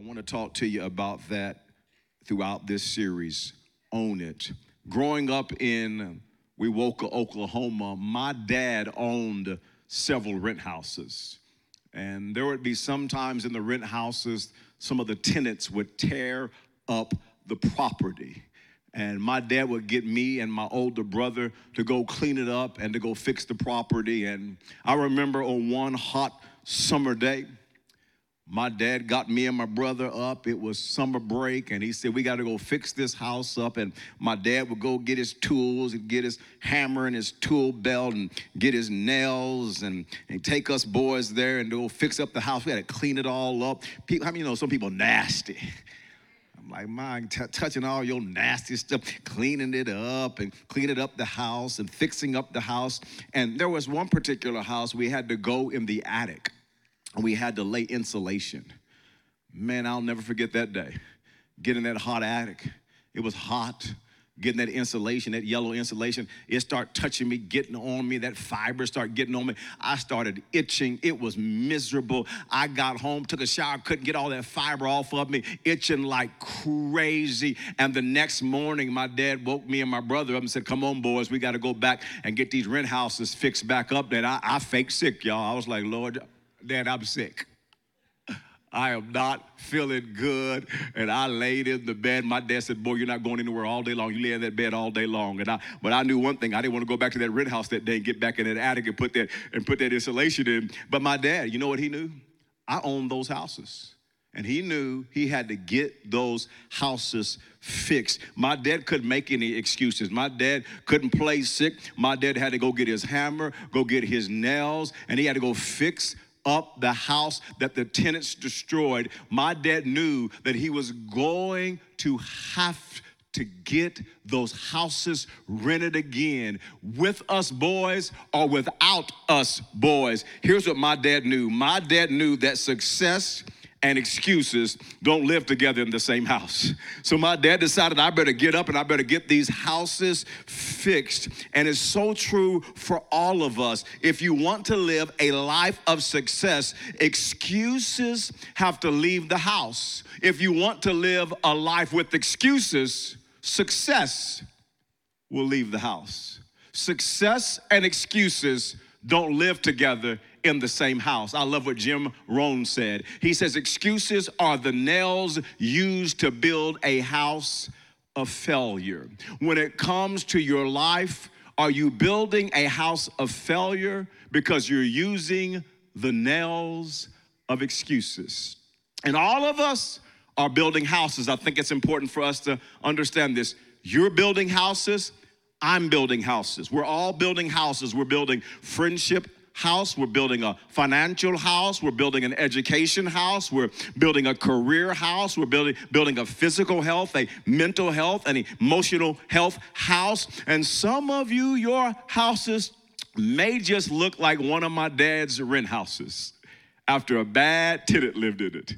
I want to talk to you about that throughout this series. Own it. Growing up in Wewoka, Oklahoma, my dad owned several rent houses. And there would be sometimes in the rent houses, some of the tenants would tear up the property. And my dad would get me and my older brother to go clean it up and to go fix the property. And I remember on one hot summer day, my dad got me and my brother up. It was summer break, and he said, We got to go fix this house up. And my dad would go get his tools and get his hammer and his tool belt and get his nails and, and take us boys there and go fix up the house. We had to clean it all up. People, how many you know some people nasty? I'm like, man, t- touching all your nasty stuff, cleaning it up and cleaning up the house and fixing up the house. And there was one particular house we had to go in the attic and we had to lay insulation. Man, I'll never forget that day. Getting that hot attic. It was hot. Getting that insulation, that yellow insulation, it started touching me, getting on me. That fiber started getting on me. I started itching. It was miserable. I got home, took a shower, couldn't get all that fiber off of me, itching like crazy. And the next morning, my dad woke me and my brother up and said, Come on, boys, we got to go back and get these rent houses fixed back up. That I, I faked sick, y'all. I was like, Lord, Dad, I'm sick. I am not feeling good. And I laid in the bed. My dad said, Boy, you're not going anywhere all day long. You lay in that bed all day long. And I but I knew one thing. I didn't want to go back to that rent house that day and get back in that attic and put that and put that insulation in. But my dad, you know what he knew? I owned those houses. And he knew he had to get those houses fixed. My dad couldn't make any excuses. My dad couldn't play sick. My dad had to go get his hammer, go get his nails, and he had to go fix up the house that the tenants destroyed, my dad knew that he was going to have to get those houses rented again. With us boys or without us boys. Here's what my dad knew. My dad knew that success and excuses don't live together in the same house. So my dad decided I better get up and I better get these houses fixed. And it's so true for all of us. If you want to live a life of success, excuses have to leave the house. If you want to live a life with excuses, success will leave the house. Success and excuses don't live together in the same house. I love what Jim Rohn said. He says, Excuses are the nails used to build a house of failure. When it comes to your life, are you building a house of failure because you're using the nails of excuses? And all of us are building houses. I think it's important for us to understand this. You're building houses, I'm building houses. We're all building houses. We're building friendship house. We're building a financial house. We're building an education house. We're building a career house. We're building, building a physical health, a mental health, an emotional health house. And some of you, your houses may just look like one of my dad's rent houses after a bad tenant lived in it.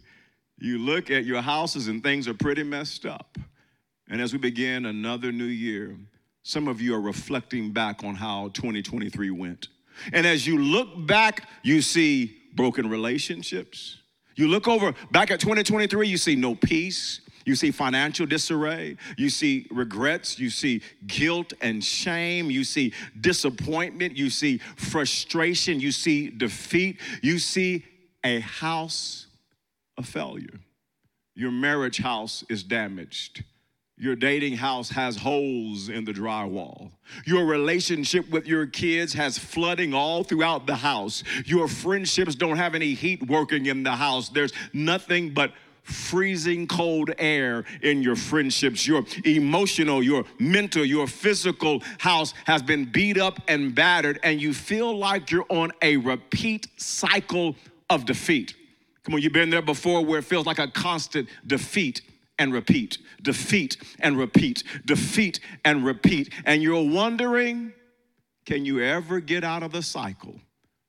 You look at your houses and things are pretty messed up. And as we begin another new year, some of you are reflecting back on how 2023 went. And as you look back, you see broken relationships. You look over back at 2023, you see no peace. You see financial disarray. You see regrets. You see guilt and shame. You see disappointment. You see frustration. You see defeat. You see a house of failure. Your marriage house is damaged. Your dating house has holes in the drywall. Your relationship with your kids has flooding all throughout the house. Your friendships don't have any heat working in the house. There's nothing but freezing cold air in your friendships. Your emotional, your mental, your physical house has been beat up and battered, and you feel like you're on a repeat cycle of defeat. Come on, you've been there before where it feels like a constant defeat and repeat, defeat and repeat, defeat and repeat. And you're wondering can you ever get out of the cycle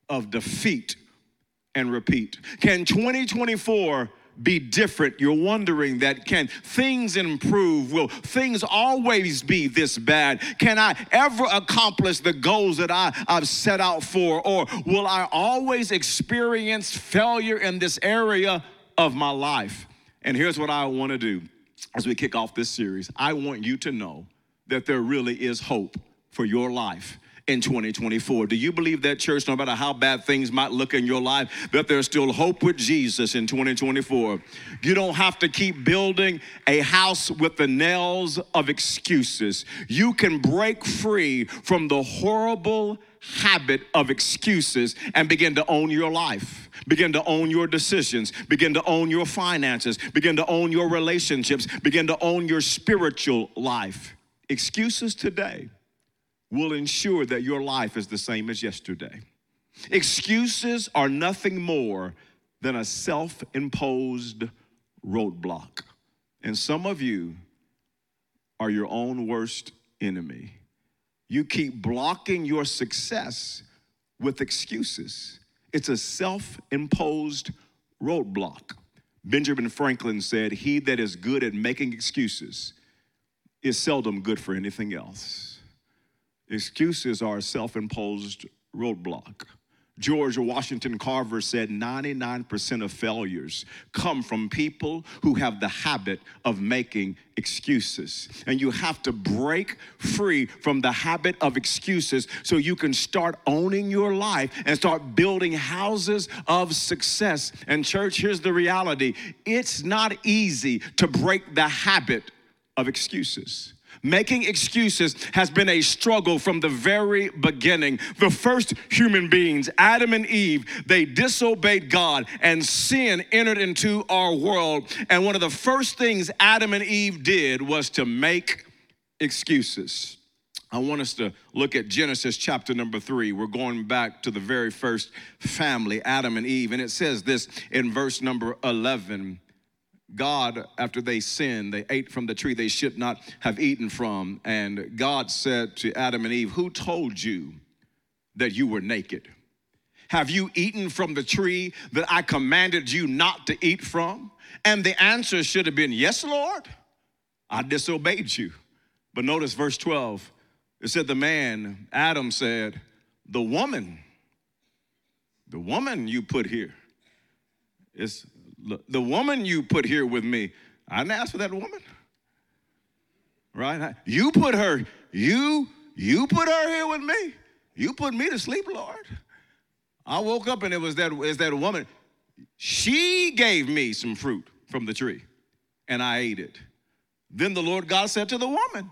of defeat and repeat? Can 2024 be different? You're wondering that can things improve? Will things always be this bad? Can I ever accomplish the goals that I, I've set out for? Or will I always experience failure in this area of my life? And here's what I want to do as we kick off this series. I want you to know that there really is hope for your life in 2024. Do you believe that, church, no matter how bad things might look in your life, that there's still hope with Jesus in 2024? You don't have to keep building a house with the nails of excuses. You can break free from the horrible habit of excuses and begin to own your life. Begin to own your decisions. Begin to own your finances. Begin to own your relationships. Begin to own your spiritual life. Excuses today will ensure that your life is the same as yesterday. Excuses are nothing more than a self imposed roadblock. And some of you are your own worst enemy. You keep blocking your success with excuses. It's a self imposed roadblock. Benjamin Franklin said, He that is good at making excuses is seldom good for anything else. Excuses are a self imposed roadblock. George Washington Carver said 99% of failures come from people who have the habit of making excuses. And you have to break free from the habit of excuses so you can start owning your life and start building houses of success. And, church, here's the reality it's not easy to break the habit of excuses. Making excuses has been a struggle from the very beginning. The first human beings, Adam and Eve, they disobeyed God and sin entered into our world. And one of the first things Adam and Eve did was to make excuses. I want us to look at Genesis chapter number three. We're going back to the very first family, Adam and Eve. And it says this in verse number 11 God, after they sinned, they ate from the tree they should not have eaten from. And God said to Adam and Eve, Who told you that you were naked? Have you eaten from the tree that I commanded you not to eat from? And the answer should have been, Yes, Lord, I disobeyed you. But notice verse 12. It said, The man, Adam said, The woman, the woman you put here is the woman you put here with me, I didn't ask for that woman. Right? You put her, you, you put her here with me. You put me to sleep, Lord. I woke up and it was that, is that woman. She gave me some fruit from the tree and I ate it. Then the Lord God said to the woman,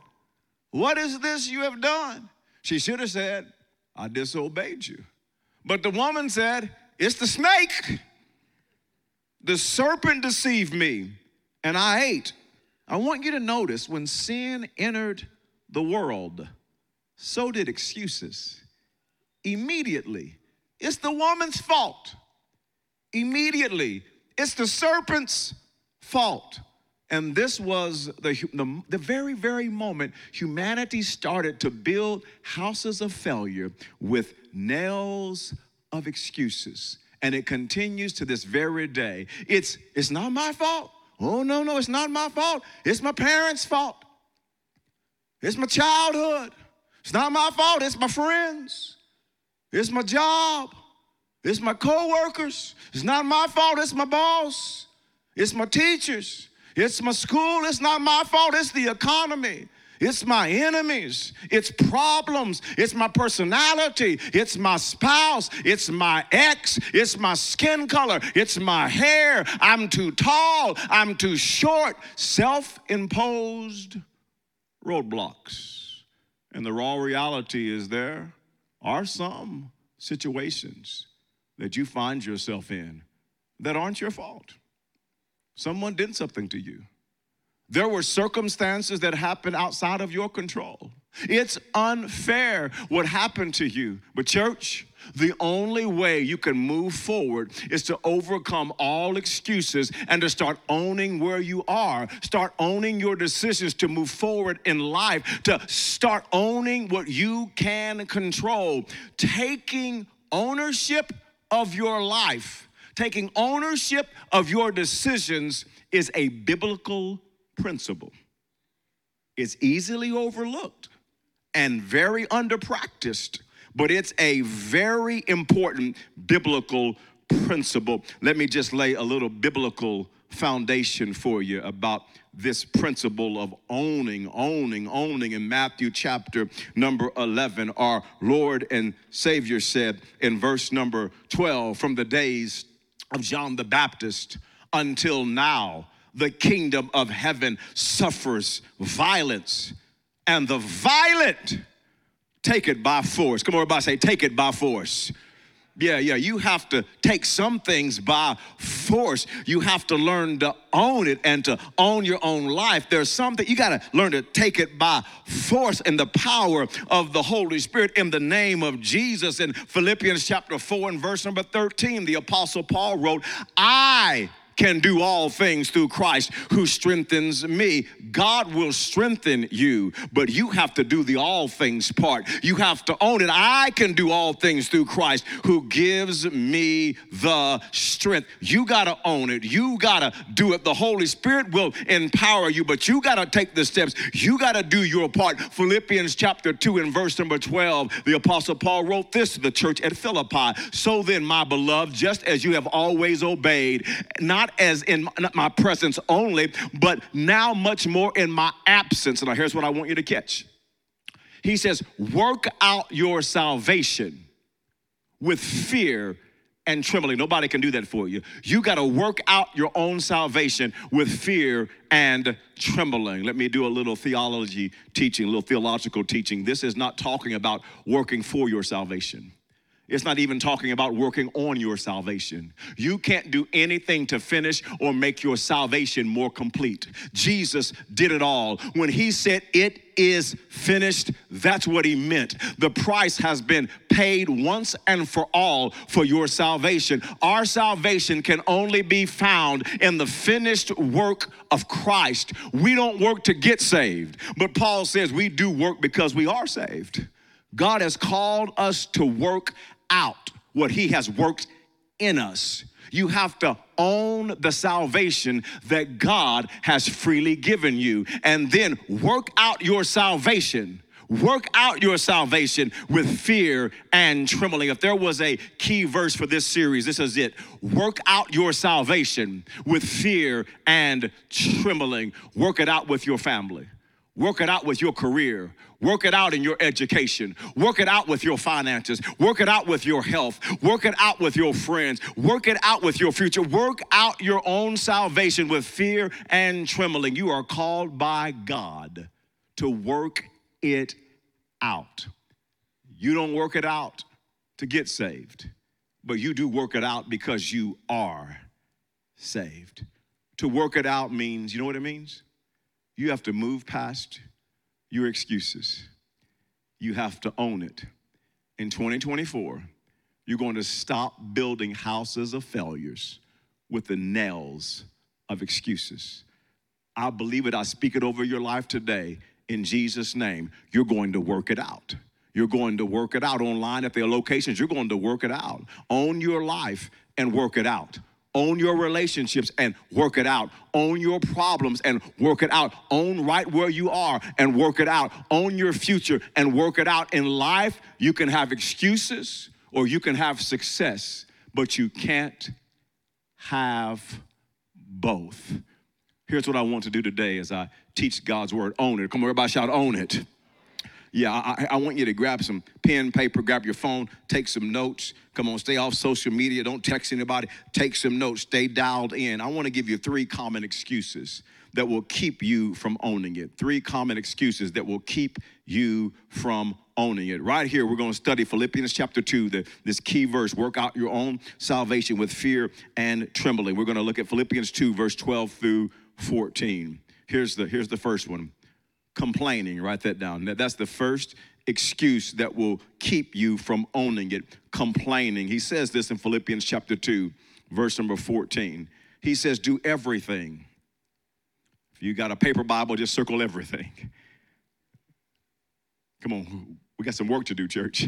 What is this you have done? She should have said, I disobeyed you. But the woman said, It's the snake. The serpent deceived me, and I ate. I want you to notice when sin entered the world, so did excuses. Immediately, it's the woman's fault. Immediately, it's the serpent's fault. And this was the, the, the, very, very moment humanity started to build houses of failure with nails of excuses and it continues to this very day. It's, it's not my fault. Oh, no, no, it's not my fault. It's my parents' fault. It's my childhood. It's not my fault. It's my friends. It's my job. It's my coworkers. It's not my fault. It's my boss. It's my teachers. It's my school. It's not my fault. It's the economy. It's my enemies. It's problems. It's my personality. It's my spouse. It's my ex. It's my skin color. It's my hair. I'm too tall. I'm too short. Self imposed roadblocks. And the raw reality is there are some situations that you find yourself in that aren't your fault. Someone did something to you. There were circumstances that happened outside of your control. It's unfair what happened to you. But, church, the only way you can move forward is to overcome all excuses and to start owning where you are. Start owning your decisions to move forward in life, to start owning what you can control. Taking ownership of your life, taking ownership of your decisions is a biblical principle is easily overlooked and very underpracticed, but it's a very important biblical principle. Let me just lay a little biblical foundation for you about this principle of owning, owning, owning. In Matthew chapter number 11, our Lord and Savior said in verse number 12, from the days of John the Baptist until now, the kingdom of heaven suffers violence, and the violent take it by force. Come on, everybody say, take it by force. Yeah, yeah, you have to take some things by force. You have to learn to own it and to own your own life. There's something you got to learn to take it by force in the power of the Holy Spirit in the name of Jesus. In Philippians chapter 4 and verse number 13, the Apostle Paul wrote, I can do all things through Christ who strengthens me. God will strengthen you, but you have to do the all things part. You have to own it. I can do all things through Christ who gives me the strength. You got to own it. You got to do it. The Holy Spirit will empower you, but you got to take the steps. You got to do your part. Philippians chapter 2 and verse number 12, the Apostle Paul wrote this to the church at Philippi. So then, my beloved, just as you have always obeyed, as in my presence only, but now much more in my absence. Now, here's what I want you to catch. He says, Work out your salvation with fear and trembling. Nobody can do that for you. You got to work out your own salvation with fear and trembling. Let me do a little theology teaching, a little theological teaching. This is not talking about working for your salvation. It's not even talking about working on your salvation. You can't do anything to finish or make your salvation more complete. Jesus did it all. When he said, It is finished, that's what he meant. The price has been paid once and for all for your salvation. Our salvation can only be found in the finished work of Christ. We don't work to get saved, but Paul says we do work because we are saved. God has called us to work out what He has worked in us. You have to own the salvation that God has freely given you and then work out your salvation. Work out your salvation with fear and trembling. If there was a key verse for this series, this is it. Work out your salvation with fear and trembling. Work it out with your family. Work it out with your career. Work it out in your education. Work it out with your finances. Work it out with your health. Work it out with your friends. Work it out with your future. Work out your own salvation with fear and trembling. You are called by God to work it out. You don't work it out to get saved, but you do work it out because you are saved. To work it out means, you know what it means? You have to move past your excuses. You have to own it. In 2024, you're going to stop building houses of failures with the nails of excuses. I believe it. I speak it over your life today in Jesus' name. You're going to work it out. You're going to work it out online at their locations. You're going to work it out. Own your life and work it out. Own your relationships and work it out. Own your problems and work it out. Own right where you are and work it out. Own your future and work it out. In life, you can have excuses or you can have success, but you can't have both. Here's what I want to do today as I teach God's word. Own it. Come on, everybody shout, own it yeah, I, I, want you to grab some pen, paper, grab your phone, take some notes. Come on, stay off social media. Don't text anybody. Take some notes. Stay dialed in. I want to give you three common excuses that will keep you from owning it. Three common excuses that will keep you from owning it. Right here, we're going to study Philippians chapter 2, the, this key verse work out your own salvation with fear and trembling. We're going to look at Philippians 2, verse 12 through 14. Here's the, here's the first one complaining. Write that down. That's the first excuse that will keep you from owning it complaining. He says this in Philippians chapter 2, verse number 14. He says, Do everything. If you got a paper Bible, just circle everything. Come on, we got some work to do, church.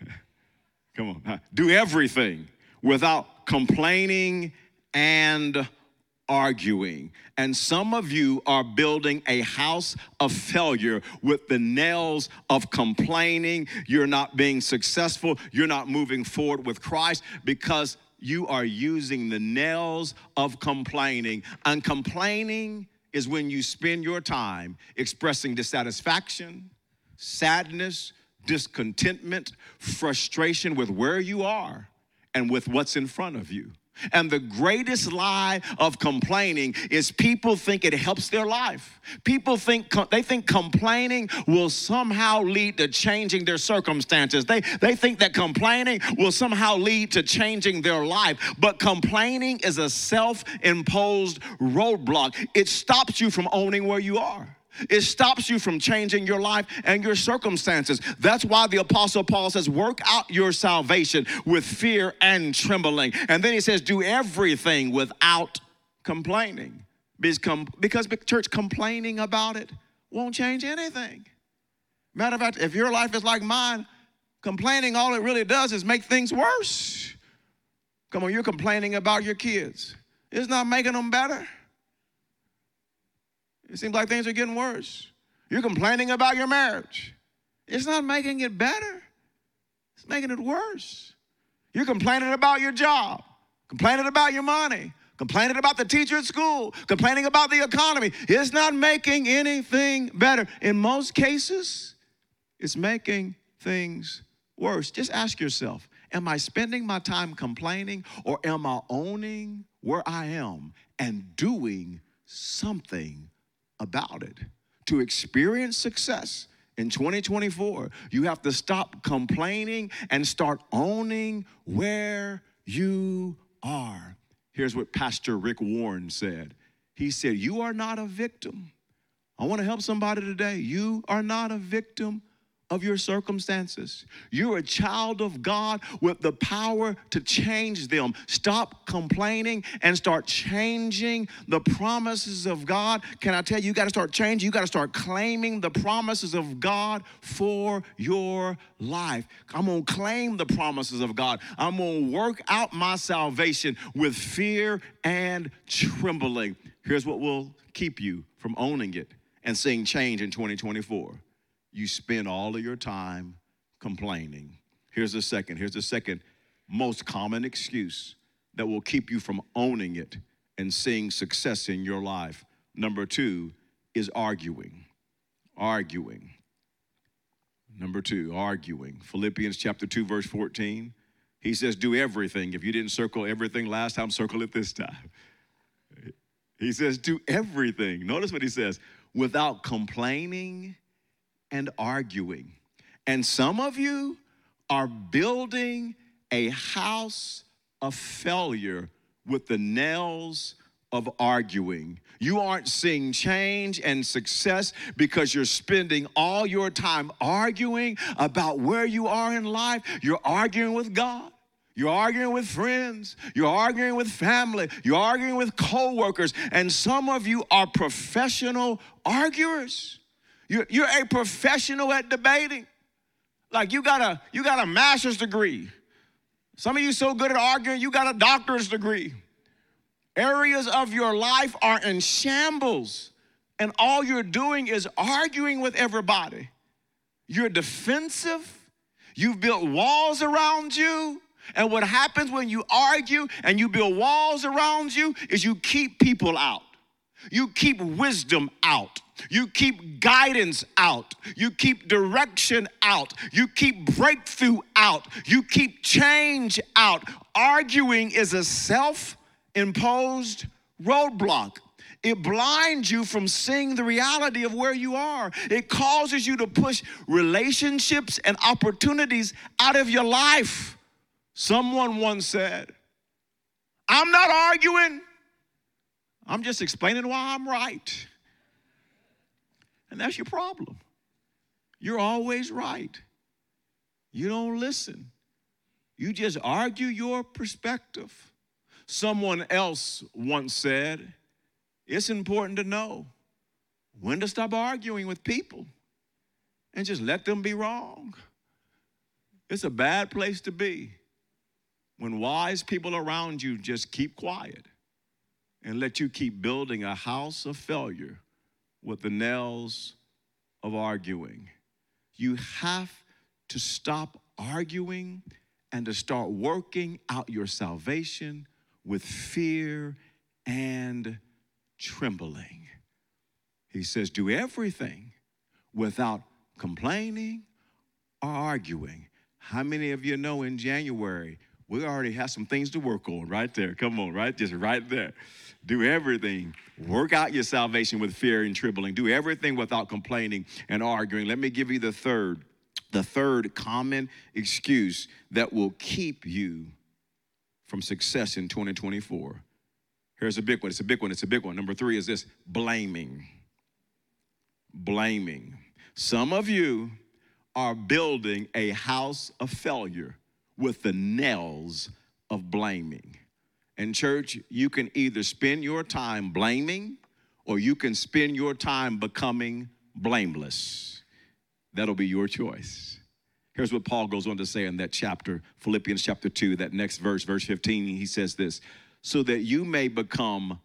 Come on, do everything without complaining and arguing. And some of you are building a house of failure with the nails of complaining. You're not being successful. You're not moving forward with Christ because you are using the nails of complaining. And complaining is when you spend your time expressing dissatisfaction, sadness, discontentment, frustration with where you are and with what's in front of you. And the greatest lie of complaining is people think it helps their life. People think they think complaining will somehow lead to changing their circumstances. They they think that complaining will somehow lead to changing their life. But complaining is a self-imposed roadblock. It stops you from owning where you are. It stops you from changing your life and your circumstances. That's why the Apostle Paul says, Work out your salvation with fear and trembling. And then he says, Do everything without complaining. Because, church, complaining about it won't change anything. Matter of fact, if your life is like mine, complaining all it really does is make things worse. Come on, you're complaining about your kids, it's not making them better. It seems like things are getting worse. You're complaining about your marriage. It's not making it better, it's making it worse. You're complaining about your job, complaining about your money, complaining about the teacher at school, complaining about the economy. It's not making anything better. In most cases, it's making things worse. Just ask yourself Am I spending my time complaining or am I owning where I am and doing something about it. To experience success in 2024, you have to stop complaining and start owning where you are. Here's what Pastor Rick Warren said He said, You are not a victim. I want to help somebody today. You are not a victim of your circumstances. You're a child of God with the power to change them. Stop complaining and start changing the promises of God. Can I tell you, you got to start changing. You got to start claiming the promises of God for your life. I'm going to claim the promises of God. I'm going to work out my salvation with fear and trembling. Here's what will keep you from owning it and seeing change in 2024 you spend all of your time complaining. Here's the second. Here's the second most common excuse that will keep you from owning it and seeing success in your life. Number two is arguing. Arguing. Number two, arguing. Philippians chapter 2, verse 14. He says, Do everything. If you didn't circle everything last time, circle it this time. He says, Do everything. Notice what he says without complaining and arguing. And some of you are building a house of failure with the nails of arguing. You aren't seeing change and success because you're spending all your time arguing about where you are in life. You're arguing with God. You're arguing with friends. You're arguing with family. You're arguing with coworkers. And some of you are professional arguers. You're, you're a professional at debating. Like you got a you got a master's degree. Some of you so good at arguing, you got a doctor's degree. Areas of your life are in shambles, and all you're doing is arguing with everybody. You're defensive. You've built walls around you. And what happens when you argue and you build walls around you is you keep people out. You keep wisdom out. You keep guidance out. You keep direction out. You keep breakthrough out. You keep change out. Arguing is a self imposed roadblock. It blinds you from seeing the reality of where you are. It causes you to push relationships and opportunities out of your life. Someone once said, I'm not arguing, I'm just explaining why I'm right. And that's your problem. You're always right. You don't listen. You just argue your perspective. Someone else once said, it's important to know when to stop arguing with people and just let them be wrong. It's a bad place to be when wise people around you just keep quiet and let you keep building a house of failure with the nails of arguing. You have to stop arguing and to start working out your salvation with fear and trembling. He says, Do everything without complaining or arguing. How many of you know in January we already have some things to work on right there? Come on, right? Just right there. Do everything. Work out your salvation with fear and trembling. Do everything without complaining and arguing. Let me give you the third. The third common excuse that will keep you from success in 2024. Here's a big one. It's a big one. It's a big one. Number three is this blaming. Blaming. Some of you are building a house of failure with the nails of blaming. And, church, you can either spend your time blaming or you can spend your time becoming blameless. That'll be your choice. Here's what Paul goes on to say in that chapter, Philippians chapter 2, that next verse, verse 15. He says this so that you may become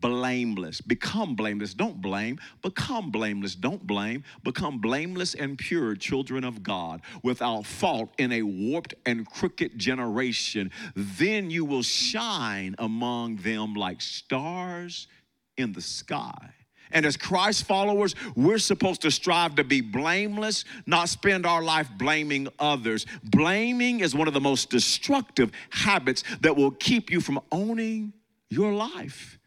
blameless. Become blameless. Don't blame. Become blameless. Don't blame. Become blameless and pure children of God without fault in a warped and crooked generation. Then you will shine among them like stars in the sky. And as Christ followers, we're supposed to strive to be blameless, not spend our life blaming others. Blaming is one of the most destructive habits that will keep you from owning your life.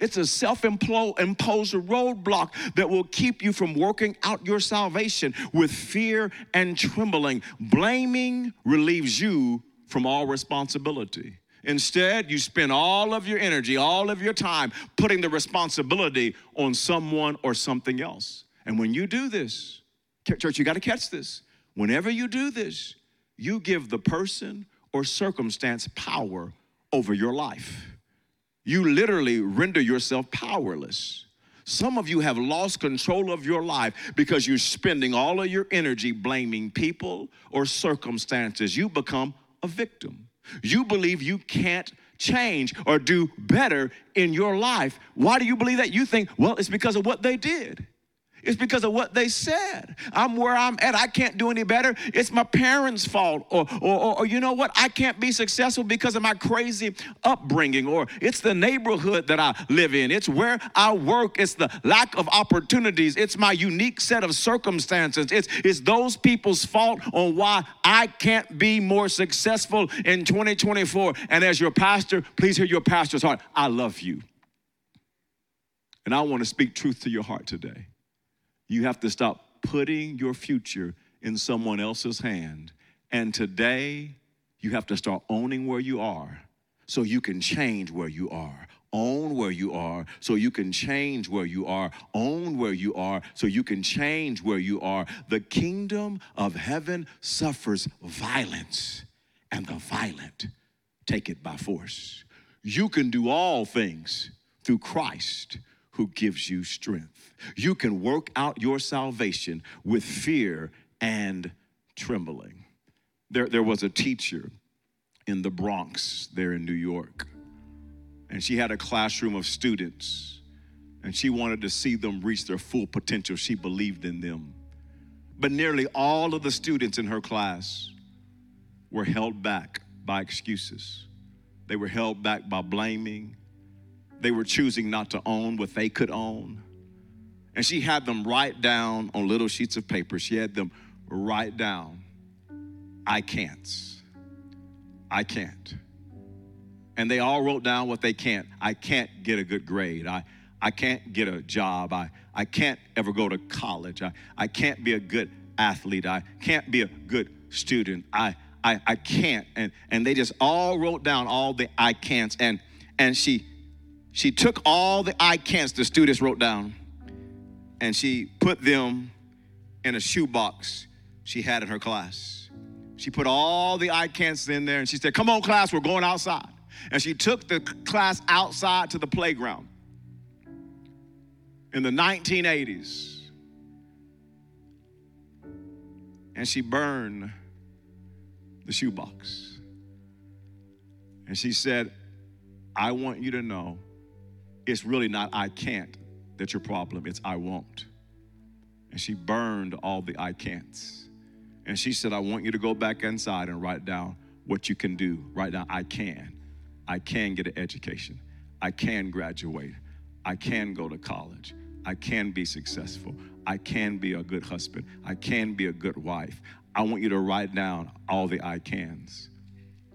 It's a self imposed roadblock that will keep you from working out your salvation with fear and trembling. Blaming relieves you from all responsibility. Instead, you spend all of your energy, all of your time putting the responsibility on someone or something else. And when you do this, church, you got to catch this. Whenever you do this, you give the person or circumstance power over your life. You literally render yourself powerless. Some of you have lost control of your life because you're spending all of your energy blaming people or circumstances. You become a victim. You believe you can't change or do better in your life. Why do you believe that? You think, well, it's because of what they did. It's because of what they said. I'm where I'm at. I can't do any better. It's my parents' fault. Or, or, or, or, you know what? I can't be successful because of my crazy upbringing. Or it's the neighborhood that I live in. It's where I work. It's the lack of opportunities. It's my unique set of circumstances. It's, it's those people's fault on why I can't be more successful in 2024. And as your pastor, please hear your pastor's heart. I love you. And I want to speak truth to your heart today. You have to stop putting your future in someone else's hand. And today, you have to start owning where you are so you can change where you are. Own where you are so you can change where you are. Own where you are so you can change where you are. The kingdom of heaven suffers violence, and the violent take it by force. You can do all things through Christ who gives you strength. You can work out your salvation with fear and trembling. There, there was a teacher in the Bronx, there in New York, and she had a classroom of students, and she wanted to see them reach their full potential. She believed in them. But nearly all of the students in her class were held back by excuses. They were held back by blaming, they were choosing not to own what they could own. And she had them write down on little sheets of paper, she had them write down, I can't. I can't. And they all wrote down what they can't. I can't get a good grade. I, I can't get a job. I, I can't ever go to college. I, I can't be a good athlete. I can't be a good student. I, I, I can't. And, and they just all wrote down all the I can'ts. And, and she, she took all the I can'ts the students wrote down and she put them in a shoebox she had in her class. She put all the I can'ts in there and she said, Come on, class, we're going outside. And she took the class outside to the playground in the 1980s. And she burned the shoebox. And she said, I want you to know it's really not I can't that's your problem, it's I won't. And she burned all the I can'ts. And she said, I want you to go back inside and write down what you can do right now. I can. I can get an education. I can graduate. I can go to college. I can be successful. I can be a good husband. I can be a good wife. I want you to write down all the I cans.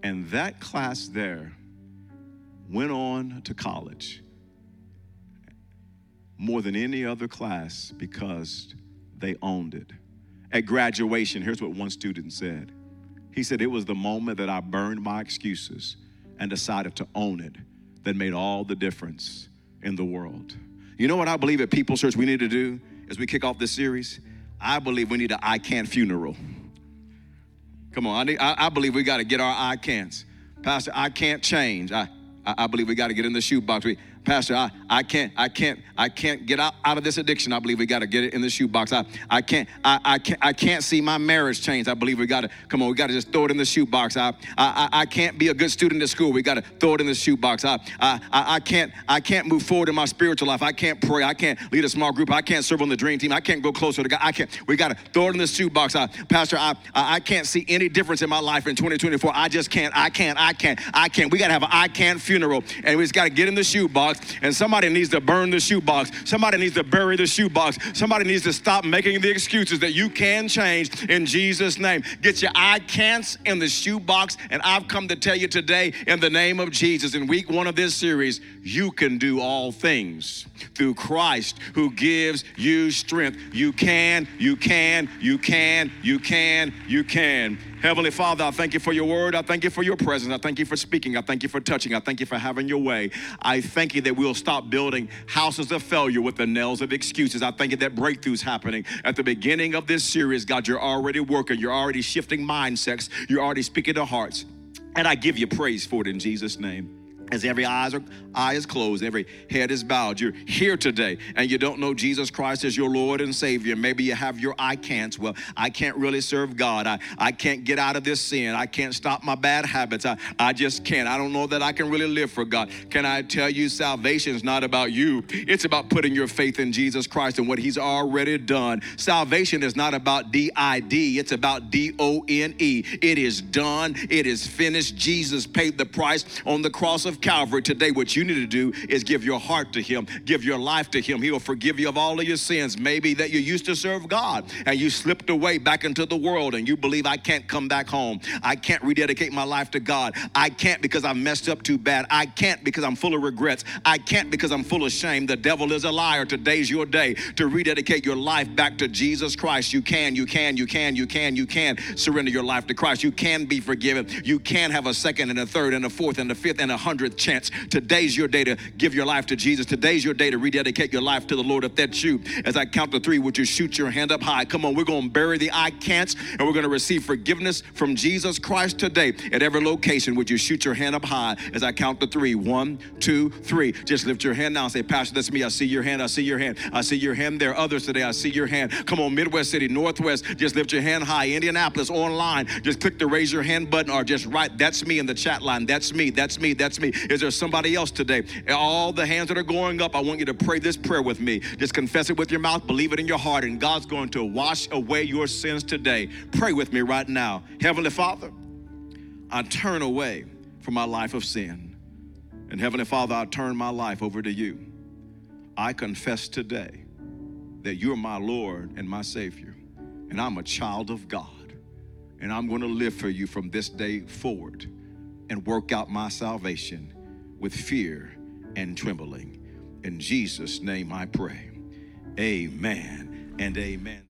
And that class there went on to college more than any other class because they owned it. At graduation, here's what one student said He said, It was the moment that I burned my excuses and decided to own it that made all the difference in the world. You know what I believe at People's Church we need to do as we kick off this series? I believe we need an I can't funeral. Come on, I, need, I, I believe we got to get our I can'ts. Pastor, I can't change. I, I, I believe we got to get in the shoebox. We, Pastor, I, I can't, I can't, I can't get out, out of this addiction. I believe we got to get it in the shoebox. I, I can't, I, I can't, I can't see my marriage change. I believe we got to, come on, we got to just throw it in the shoebox. I, I, I can't be a good student at school. We got to throw it in the shoebox. I, I, I can't, I can't move forward in my spiritual life. I can't pray. I can't lead a small group. I can't serve on the dream team. I can't go closer to God. I can't, we got to throw it in the shoebox. I, Pastor, I, I can't see any difference in my life in 2024. I just can't, I can't, I can't, I can't. We got to have an I can't funeral and we just got to get in the shoebox and somebody needs to burn the shoebox. Somebody needs to bury the shoebox. Somebody needs to stop making the excuses that you can change in Jesus' name. Get your I can'ts in the shoebox. And I've come to tell you today, in the name of Jesus, in week one of this series, you can do all things through Christ who gives you strength. You can, you can, you can, you can, you can. Heavenly Father, I thank you for your word. I thank you for your presence. I thank you for speaking. I thank you for touching. I thank you for having your way. I thank you that we'll stop building houses of failure with the nails of excuses. I thank you that breakthroughs happening at the beginning of this series. God, you're already working. You're already shifting mindsets. You're already speaking to hearts. And I give you praise for it in Jesus' name as every eyes are, eye is closed, every head is bowed. You're here today and you don't know Jesus Christ as your Lord and Savior. Maybe you have your I can'ts. Well, I can't really serve God. I, I can't get out of this sin. I can't stop my bad habits. I, I just can't. I don't know that I can really live for God. Can I tell you, salvation is not about you, it's about putting your faith in Jesus Christ and what He's already done. Salvation is not about D I D, it's about D O N E. It is done, it is finished. Jesus paid the price on the cross of Calvary today, what you need to do is give your heart to Him, give your life to Him. He will forgive you of all of your sins. Maybe that you used to serve God and you slipped away back into the world and you believe, I can't come back home. I can't rededicate my life to God. I can't because I messed up too bad. I can't because I'm full of regrets. I can't because I'm full of shame. The devil is a liar. Today's your day to rededicate your life back to Jesus Christ. You can, you can, you can, you can, you can surrender your life to Christ. You can be forgiven. You can have a second and a third and a fourth and a fifth and a hundredth chance. Today's your day to give your life to Jesus. Today's your day to rededicate your life to the Lord. If that's you, as I count to three, would you shoot your hand up high? Come on, we're going to bury the I can'ts and we're going to receive forgiveness from Jesus Christ today. At every location, would you shoot your hand up high as I count to three? One, two, three. Just lift your hand now and say, Pastor, that's me. I see your hand. I see your hand. I see your hand. There others today. I see your hand. Come on, Midwest City, Northwest. Just lift your hand high. Indianapolis, online. Just click the raise your hand button or just write, that's me in the chat line. That's me. That's me. That's me. Is there somebody else today. All the hands that are going up, I want you to pray this prayer with me. Just confess it with your mouth, believe it in your heart, and God's going to wash away your sins today. Pray with me right now. Heavenly Father, I turn away from my life of sin. And Heavenly Father, I turn my life over to you. I confess today that you're my Lord and my Savior, and I'm a child of God. And I'm going to live for you from this day forward and work out my salvation with fear and trembling. In Jesus' name I pray. Amen and amen.